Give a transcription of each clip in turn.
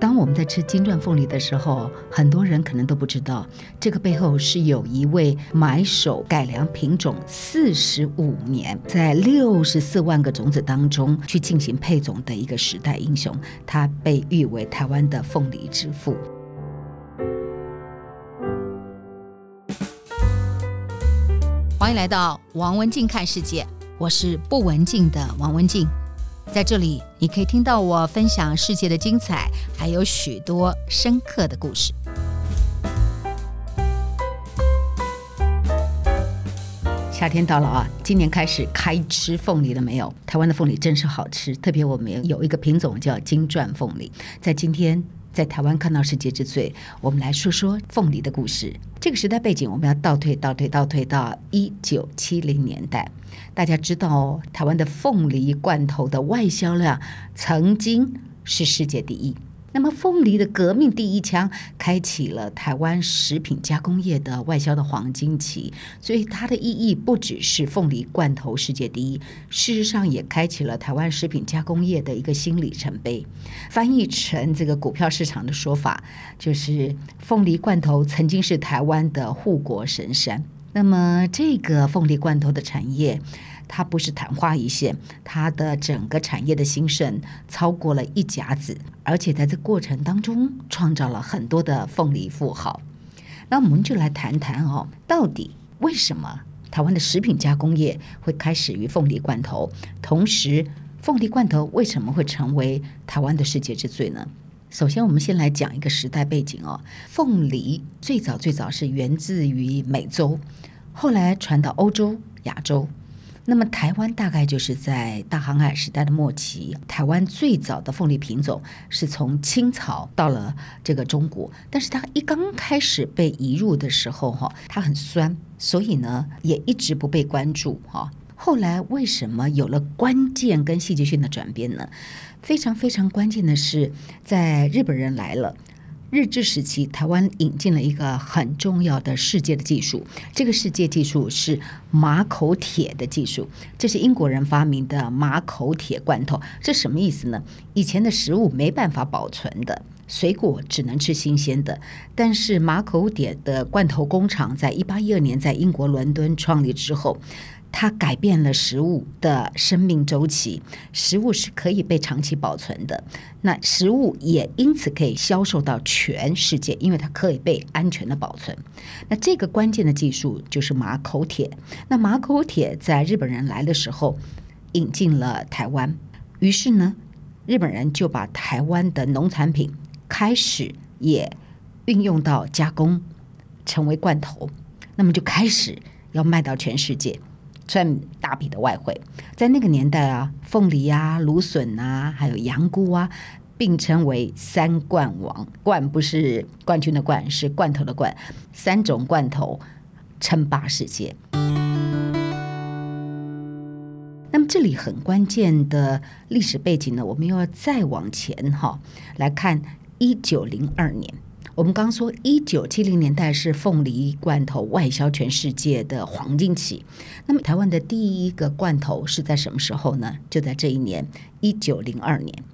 当我们在吃金钻凤梨的时候，很多人可能都不知道，这个背后是有一位买手改良品种四十五年，在六十四万个种子当中去进行配种的一个时代英雄，他被誉为台湾的凤梨之父。欢迎来到王文静看世界，我是不文静的王文静。在这里，你可以听到我分享世界的精彩，还有许多深刻的故事。夏天到了啊，今年开始开吃凤梨了没有？台湾的凤梨真是好吃，特别我们有一个品种叫金钻凤梨，在今天。在台湾看到世界之最，我们来说说凤梨的故事。这个时代背景，我们要倒退、倒退、倒退到一九七零年代。大家知道哦，台湾的凤梨罐头的外销量曾经是世界第一。那么，凤梨的革命第一枪开启了台湾食品加工业的外销的黄金期，所以它的意义不只是凤梨罐头世界第一，事实上也开启了台湾食品加工业的一个新里程碑。翻译成这个股票市场的说法，就是凤梨罐头曾经是台湾的护国神山。那么，这个凤梨罐头的产业。它不是昙花一现，它的整个产业的兴盛超过了一甲子，而且在这过程当中创造了很多的凤梨富豪。那我们就来谈谈哦，到底为什么台湾的食品加工业会开始于凤梨罐头？同时，凤梨罐头为什么会成为台湾的世界之最呢？首先，我们先来讲一个时代背景哦。凤梨最早最早是源自于美洲，后来传到欧洲、亚洲。那么台湾大概就是在大航海时代的末期，台湾最早的凤梨品种是从清朝到了这个中国，但是它一刚开始被移入的时候，哈，它很酸，所以呢也一直不被关注，哈。后来为什么有了关键跟戏剧性的转变呢？非常非常关键的是，在日本人来了。日治时期，台湾引进了一个很重要的世界的技术，这个世界技术是马口铁的技术。这是英国人发明的马口铁罐头，这什么意思呢？以前的食物没办法保存的，水果只能吃新鲜的。但是马口铁的罐头工厂在一八一二年在英国伦敦创立之后。它改变了食物的生命周期，食物是可以被长期保存的。那食物也因此可以销售到全世界，因为它可以被安全的保存。那这个关键的技术就是马口铁。那马口铁在日本人来的时候引进了台湾，于是呢，日本人就把台湾的农产品开始也运用到加工，成为罐头，那么就开始要卖到全世界。赚大笔的外汇，在那个年代啊，凤梨啊、芦笋啊，还有羊菇啊，并称为三罐王。罐不是冠军的冠，是罐头的罐。三种罐头称霸世界。那么这里很关键的历史背景呢，我们又要再往前哈来看，一九零二年。我们刚说，一九七零年代是凤梨罐头外销全世界的黄金期。那么，台湾的第一个罐头是在什么时候呢？就在这一年，一九零二年。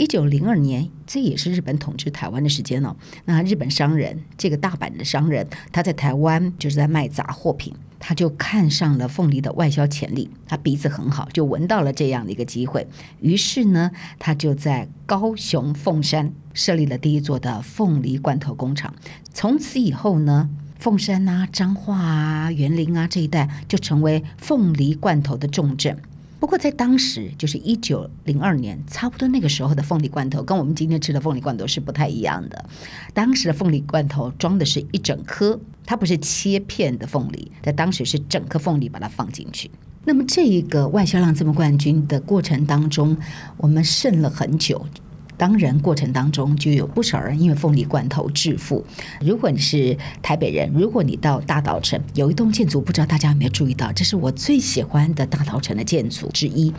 一九零二年，这也是日本统治台湾的时间哦。那日本商人，这个大阪的商人，他在台湾就是在卖杂货品。他就看上了凤梨的外销潜力，他鼻子很好，就闻到了这样的一个机会。于是呢，他就在高雄凤山设立了第一座的凤梨罐头工厂。从此以后呢，凤山啊、彰化啊、园林啊这一带就成为凤梨罐头的重镇。不过在当时，就是一九零二年，差不多那个时候的凤梨罐头，跟我们今天吃的凤梨罐头是不太一样的。当时的凤梨罐头装的是一整颗，它不是切片的凤梨，在当时是整颗凤梨把它放进去。那么这一个外销量这么冠军的过程当中，我们剩了很久。当然，过程当中就有不少人因为凤梨罐头致富。如果你是台北人，如果你到大稻埕，有一栋建筑，不知道大家有没有注意到？这是我最喜欢的大稻埕的建筑之一。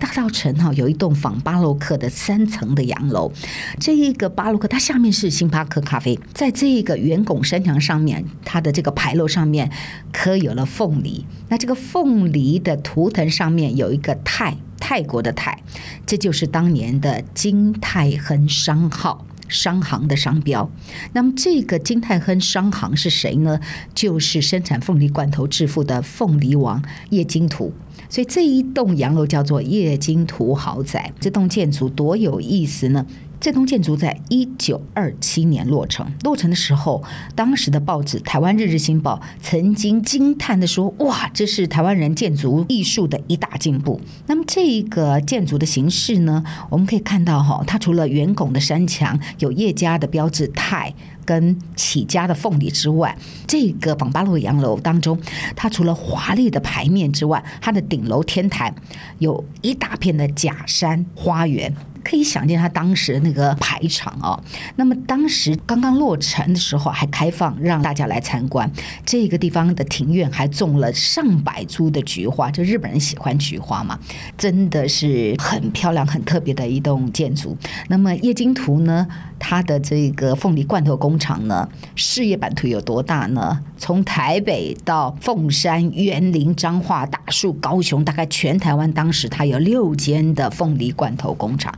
大稻埕哈有一栋仿巴洛克的三层的洋楼，这一个巴洛克它下面是星巴克咖啡，在这一个圆拱山墙上面，它的这个牌楼上面刻有了凤梨。那这个凤梨的图腾上面有一个泰。泰国的泰，这就是当年的金泰亨商号。商行的商标。那么这个金泰亨商行是谁呢？就是生产凤梨罐头致富的凤梨王叶金图。所以这一栋洋楼叫做叶金图豪宅。这栋建筑多有意思呢？这栋建筑在一九二七年落成，落成的时候，当时的报纸《台湾日日新报》曾经惊叹地说：“哇，这是台湾人建筑艺术的一大进步。”那么这一个建筑的形式呢，我们可以看到哈，它除了圆拱的山墙有叶家的标志泰跟起家的凤梨之外，这个仿八路洋楼当中，它除了华丽的牌面之外，它的顶楼天台有一大片的假山花园。可以想见他当时那个排场哦。那么当时刚刚落成的时候还开放让大家来参观。这个地方的庭院还种了上百株的菊花，就日本人喜欢菊花嘛，真的是很漂亮、很特别的一栋建筑。那么叶金图呢，他的这个凤梨罐头工厂呢，事业版图有多大呢？从台北到凤山、园林、彰化、大树、高雄，大概全台湾当时他有六间的凤梨罐头工厂。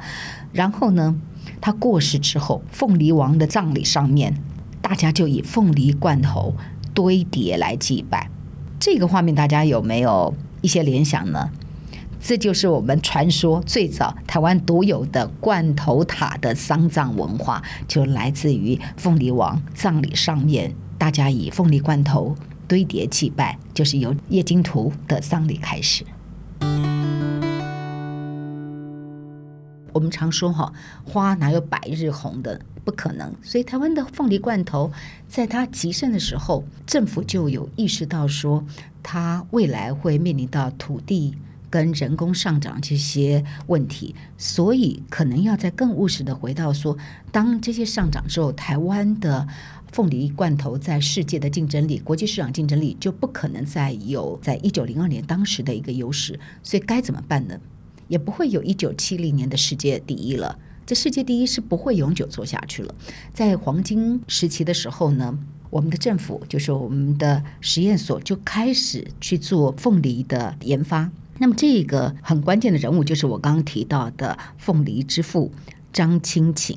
然后呢，他过世之后，凤梨王的葬礼上面，大家就以凤梨罐头堆叠来祭拜。这个画面大家有没有一些联想呢？这就是我们传说最早台湾独有的罐头塔的丧葬文化，就来自于凤梨王葬礼上面，大家以凤梨罐头堆叠祭拜，就是由叶金图的丧礼开始。我们常说哈，花哪有百日红的？不可能。所以台湾的凤梨罐头，在它极盛的时候，政府就有意识到说，它未来会面临到土地跟人工上涨这些问题，所以可能要再更务实的回到说，当这些上涨之后，台湾的凤梨罐头在世界的竞争力、国际市场竞争力就不可能再有在一九零二年当时的一个优势。所以该怎么办呢？也不会有一九七零年的世界第一了，这世界第一是不会永久做下去了。在黄金时期的时候呢，我们的政府就是我们的实验所就开始去做凤梨的研发。那么这个很关键的人物就是我刚刚提到的凤梨之父张清勤。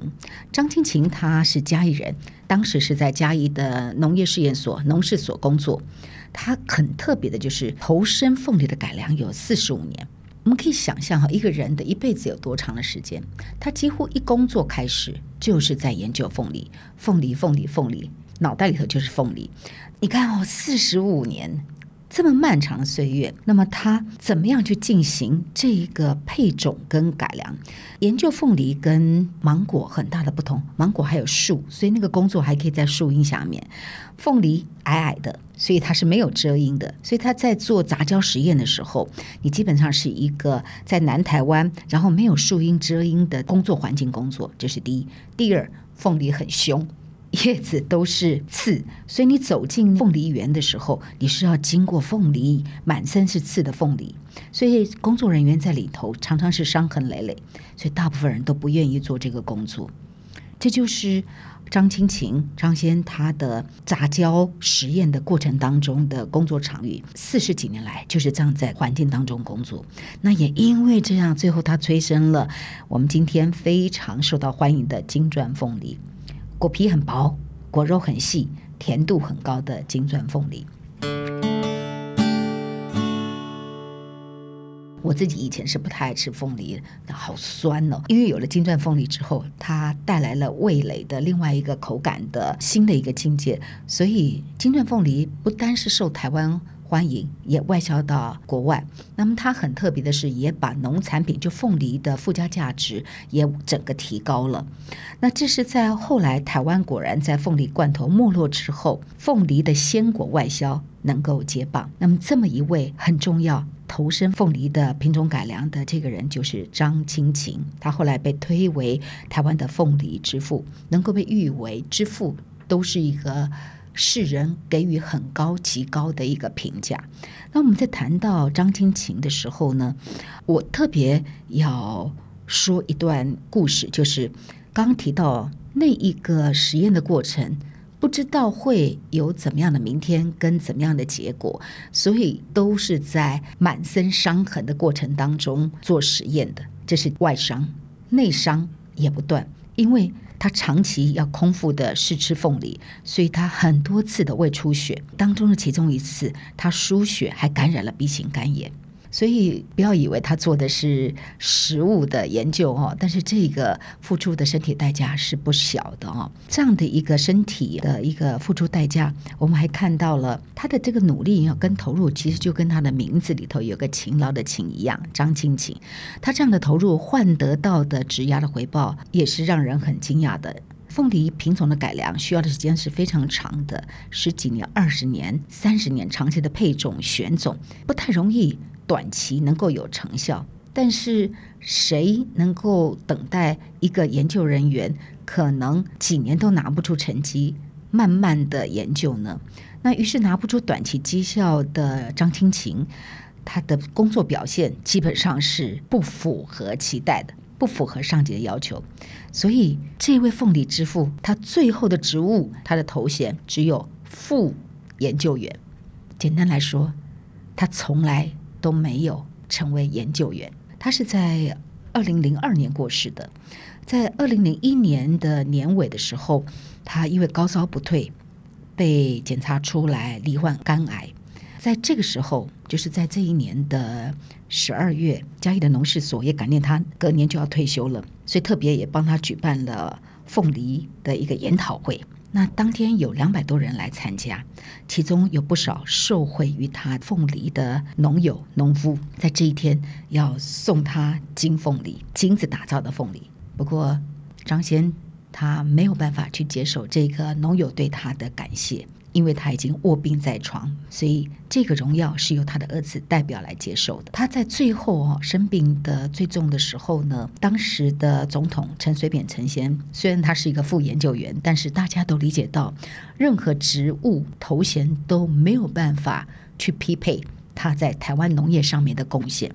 张清勤他是嘉义人，当时是在嘉义的农业试验所农事所工作。他很特别的就是投身凤梨的改良有四十五年。我们可以想象哈，一个人的一辈子有多长的时间？他几乎一工作开始就是在研究凤梨，凤梨，凤梨，凤梨，脑袋里头就是凤梨。你看哦，四十五年。这么漫长的岁月，那么他怎么样去进行这一个配种跟改良？研究凤梨跟芒果很大的不同，芒果还有树，所以那个工作还可以在树荫下面。凤梨矮矮的，所以它是没有遮阴的。所以他在做杂交实验的时候，你基本上是一个在南台湾，然后没有树荫遮阴的工作环境工作，这是第一。第二，凤梨很凶。叶子都是刺，所以你走进凤梨园的时候，你是要经过凤梨满身是刺的凤梨，所以工作人员在里头常常是伤痕累累，所以大部分人都不愿意做这个工作。这就是张清勤张先他的杂交实验的过程当中的工作场域，四十几年来就是这样在环境当中工作。那也因为这样，最后他催生了我们今天非常受到欢迎的金钻凤梨。果皮很薄，果肉很细，甜度很高的金钻凤梨。我自己以前是不太爱吃凤梨，好酸哦。因为有了金钻凤梨之后，它带来了味蕾的另外一个口感的新的一个境界，所以金钻凤梨不单是受台湾。欢迎也外销到国外。那么它很特别的是，也把农产品就凤梨的附加价值也整个提高了。那这是在后来台湾果然在凤梨罐头没落之后，凤梨的鲜果外销能够接棒。那么这么一位很重要投身凤梨的品种改良的这个人，就是张清琴。他后来被推为台湾的凤梨之父，能够被誉为之父，都是一个。世人给予很高极高的一个评价。那我们在谈到张清琴的时候呢，我特别要说一段故事，就是刚提到那一个实验的过程，不知道会有怎么样的明天跟怎么样的结果，所以都是在满身伤痕的过程当中做实验的，这是外伤，内伤也不断。因为他长期要空腹的试吃凤梨，所以他很多次的胃出血，当中的其中一次他输血还感染了 B 型肝炎。所以不要以为他做的是食物的研究哦，但是这个付出的身体代价是不小的哦。这样的一个身体的一个付出代价，我们还看到了他的这个努力要跟投入，其实就跟他的名字里头有个勤劳的勤一样，张清勤。他这样的投入换得到的植牙的回报，也是让人很惊讶的。凤梨品种的改良需要的时间是非常长的，十几年、二十年、三十年，长期的配种选种不太容易。短期能够有成效，但是谁能够等待一个研究人员可能几年都拿不出成绩，慢慢的研究呢？那于是拿不出短期绩效的张清琴，他的工作表现基本上是不符合期待的，不符合上级的要求。所以这位凤梨之父，他最后的职务，他的头衔只有副研究员。简单来说，他从来。都没有成为研究员。他是在二零零二年过世的，在二零零一年的年尾的时候，他因为高烧不退，被检查出来罹患肝癌。在这个时候，就是在这一年的十二月，嘉义的农事所也感念他隔年就要退休了，所以特别也帮他举办了凤梨的一个研讨会。那当天有两百多人来参加，其中有不少受惠于他凤梨的农友、农夫，在这一天要送他金凤梨，金子打造的凤梨。不过张先他没有办法去接受这个农友对他的感谢。因为他已经卧病在床，所以这个荣耀是由他的儿子代表来接受的。他在最后哦生病的最重的时候呢，当时的总统陈水扁陈先，虽然他是一个副研究员，但是大家都理解到，任何职务头衔都没有办法去匹配他在台湾农业上面的贡献。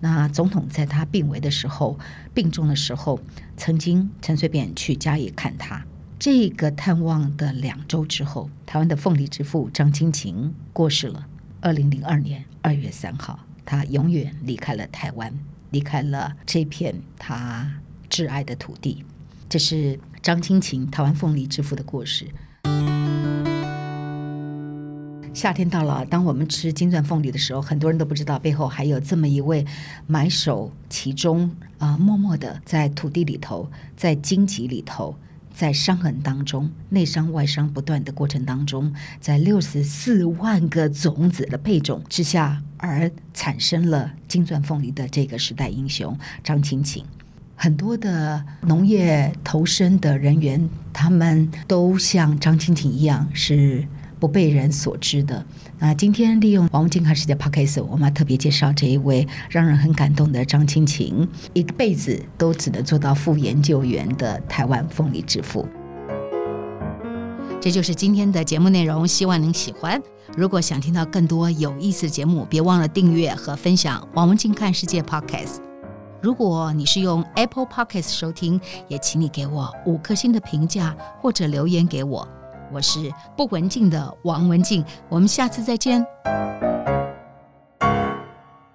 那总统在他病危的时候、病重的时候，曾经陈水扁去家里看他。这个探望的两周之后，台湾的凤梨之父张清勤过世了。二零零二年二月三号，他永远离开了台湾，离开了这片他挚爱的土地。这是张清勤，台湾凤梨之父的过世。夏天到了，当我们吃金钻凤梨的时候，很多人都不知道背后还有这么一位埋首其中啊、默默的在土地里头，在荆棘里头。在伤痕当中，内伤外伤不断的过程当中，在六十四万个种子的配种之下，而产生了金钻凤梨的这个时代英雄张青青。很多的农业投身的人员，他们都像张青青一样是。不被人所知的。那今天利用王文静看世界 Podcast，我们特别介绍这一位让人很感动的张清勤，一辈子都只能做到副研究员的台湾凤梨之父。这就是今天的节目内容，希望您喜欢。如果想听到更多有意思的节目，别忘了订阅和分享王文静看世界 Podcast。如果你是用 Apple Podcast 收听，也请你给我五颗星的评价或者留言给我。我是不文静的王文静，我们下次再见。